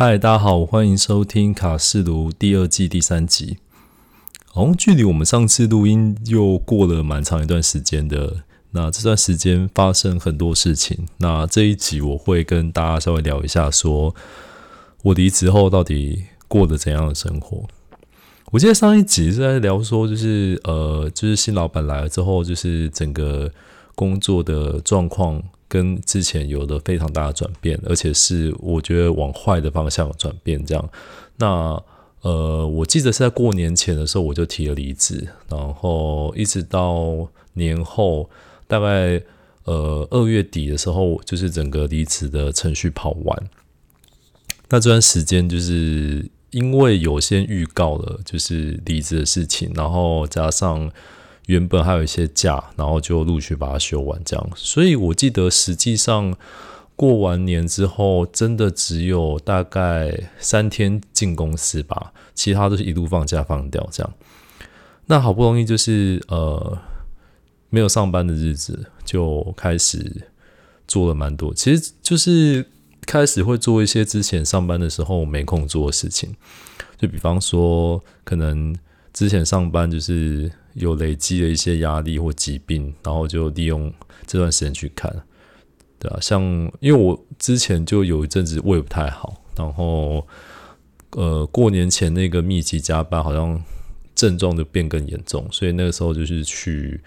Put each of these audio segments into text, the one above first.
嗨，大家好，欢迎收听卡式炉第二季第三集。好距离我们上次录音又过了蛮长一段时间的。那这段时间发生很多事情。那这一集我会跟大家稍微聊一下，说我离职后到底过了怎样的生活。我记得上一集是在聊说，就是呃，就是新老板来了之后，就是整个工作的状况。跟之前有了非常大的转变，而且是我觉得往坏的方向转变。这样，那呃，我记得是在过年前的时候我就提了离职，然后一直到年后，大概呃二月底的时候，就是整个离职的程序跑完。那这段时间就是因为有先预告了，就是离职的事情，然后加上。原本还有一些假，然后就陆续把它休完，这样。所以我记得实际上过完年之后，真的只有大概三天进公司吧，其他都是一路放假放掉这样。那好不容易就是呃没有上班的日子，就开始做了蛮多，其实就是开始会做一些之前上班的时候没空做的事情，就比方说可能之前上班就是。有累积的一些压力或疾病，然后就利用这段时间去看，对啊，像因为我之前就有一阵子胃不太好，然后呃过年前那个密集加班，好像症状就变更严重，所以那个时候就是去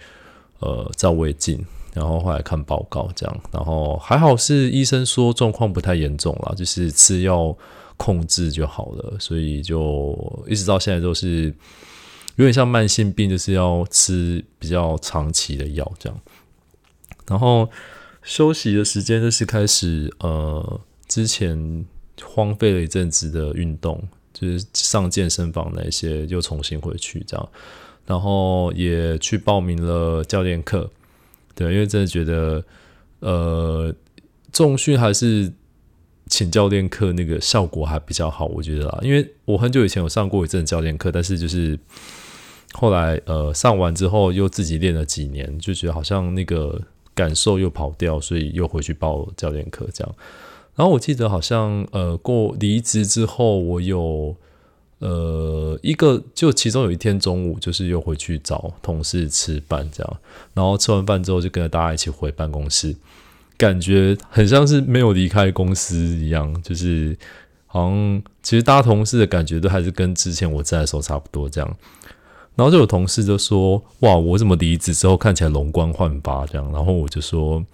呃照胃镜，然后后来看报告这样，然后还好是医生说状况不太严重了，就是吃药控制就好了，所以就一直到现在都是。有点像慢性病，就是要吃比较长期的药这样。然后休息的时间就是开始，呃，之前荒废了一阵子的运动，就是上健身房那些，又重新回去这样。然后也去报名了教练课，对，因为真的觉得，呃，重训还是请教练课那个效果还比较好，我觉得啦。因为我很久以前有上过一阵教练课，但是就是。后来，呃，上完之后又自己练了几年，就觉得好像那个感受又跑掉，所以又回去报教练课这样。然后我记得好像，呃，过离职之后，我有呃一个，就其中有一天中午，就是又回去找同事吃饭这样。然后吃完饭之后，就跟着大家一起回办公室，感觉很像是没有离开公司一样，就是好像其实大家同事的感觉都还是跟之前我在的时候差不多这样。然后就有同事就说：“哇，我怎么离职之后看起来容光焕发这样？”然后我就说：“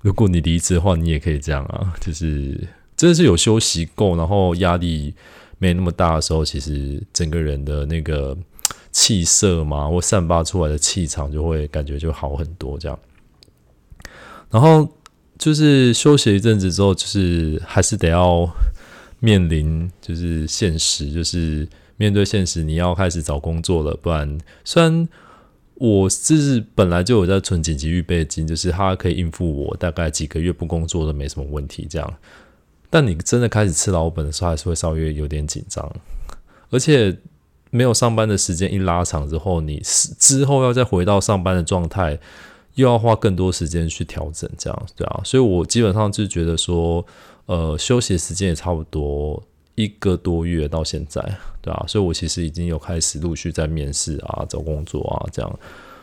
如果你离职的话，你也可以这样啊，就是真的是有休息够，然后压力没那么大的时候，其实整个人的那个气色嘛，或散发出来的气场就会感觉就好很多这样。然后就是休息一阵子之后，就是还是得要面临就是现实，就是。”面对现实，你要开始找工作了，不然虽然我是本来就有在存紧急预备金，就是它可以应付我大概几个月不工作都没什么问题这样。但你真的开始吃老本的时候，还是会稍微有点紧张，而且没有上班的时间一拉长之后，你之后要再回到上班的状态，又要花更多时间去调整，这样对啊。所以我基本上就觉得说，呃，休息时间也差不多。一个多月到现在，对啊，所以我其实已经有开始陆续在面试啊，找工作啊，这样，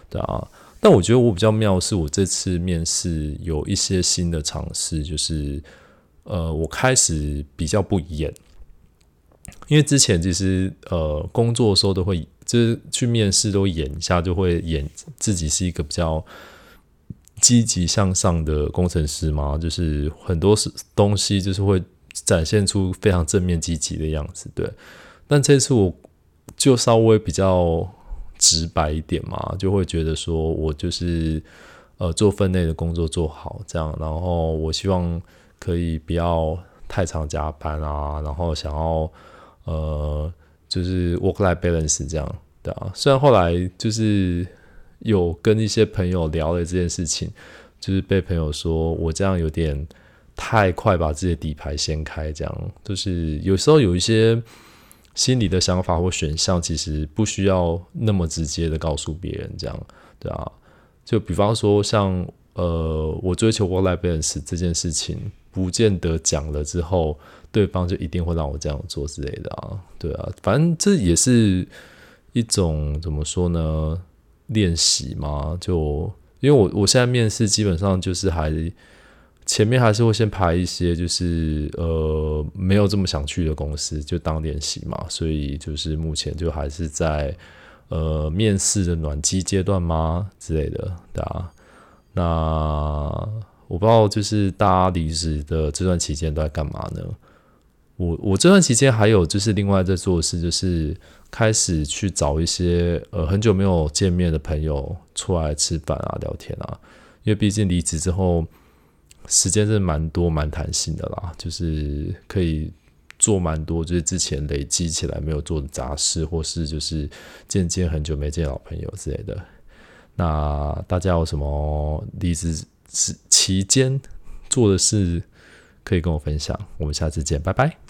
对啊。但我觉得我比较妙是，我这次面试有一些新的尝试，就是呃，我开始比较不演，因为之前其实呃工作的时候都会，就是去面试都演一下，就会演自己是一个比较积极向上的工程师嘛，就是很多是东西就是会。展现出非常正面积极的样子，对。但这次我就稍微比较直白一点嘛，就会觉得说我就是呃做分内的工作做好这样，然后我希望可以不要太常加班啊，然后想要呃就是 work life balance 这样，对啊。虽然后来就是有跟一些朋友聊了这件事情，就是被朋友说我这样有点。太快把自己的底牌掀开，这样就是有时候有一些心里的想法或选项，其实不需要那么直接的告诉别人，这样对啊。就比方说，像呃，我追求过赖 bens 这件事情，不见得讲了之后，对方就一定会让我这样做之类的啊。对啊，反正这也是一种怎么说呢？练习嘛，就因为我我现在面试基本上就是还前面还是会先排一些，就是呃没有这么想去的公司，就当练习嘛。所以就是目前就还是在呃面试的暖机阶段吗之类的，对啊。那我不知道，就是大家离职的这段期间都在干嘛呢？我我这段期间还有就是另外在做的事，就是开始去找一些呃很久没有见面的朋友出来吃饭啊、聊天啊。因为毕竟离职之后时间是蛮多、蛮弹性的啦，就是可以做蛮多，就是之前累积起来没有做的杂事，或是就是见见很久没见老朋友之类的。那大家有什么离职期间做的事可以跟我分享？我们下次见，拜拜。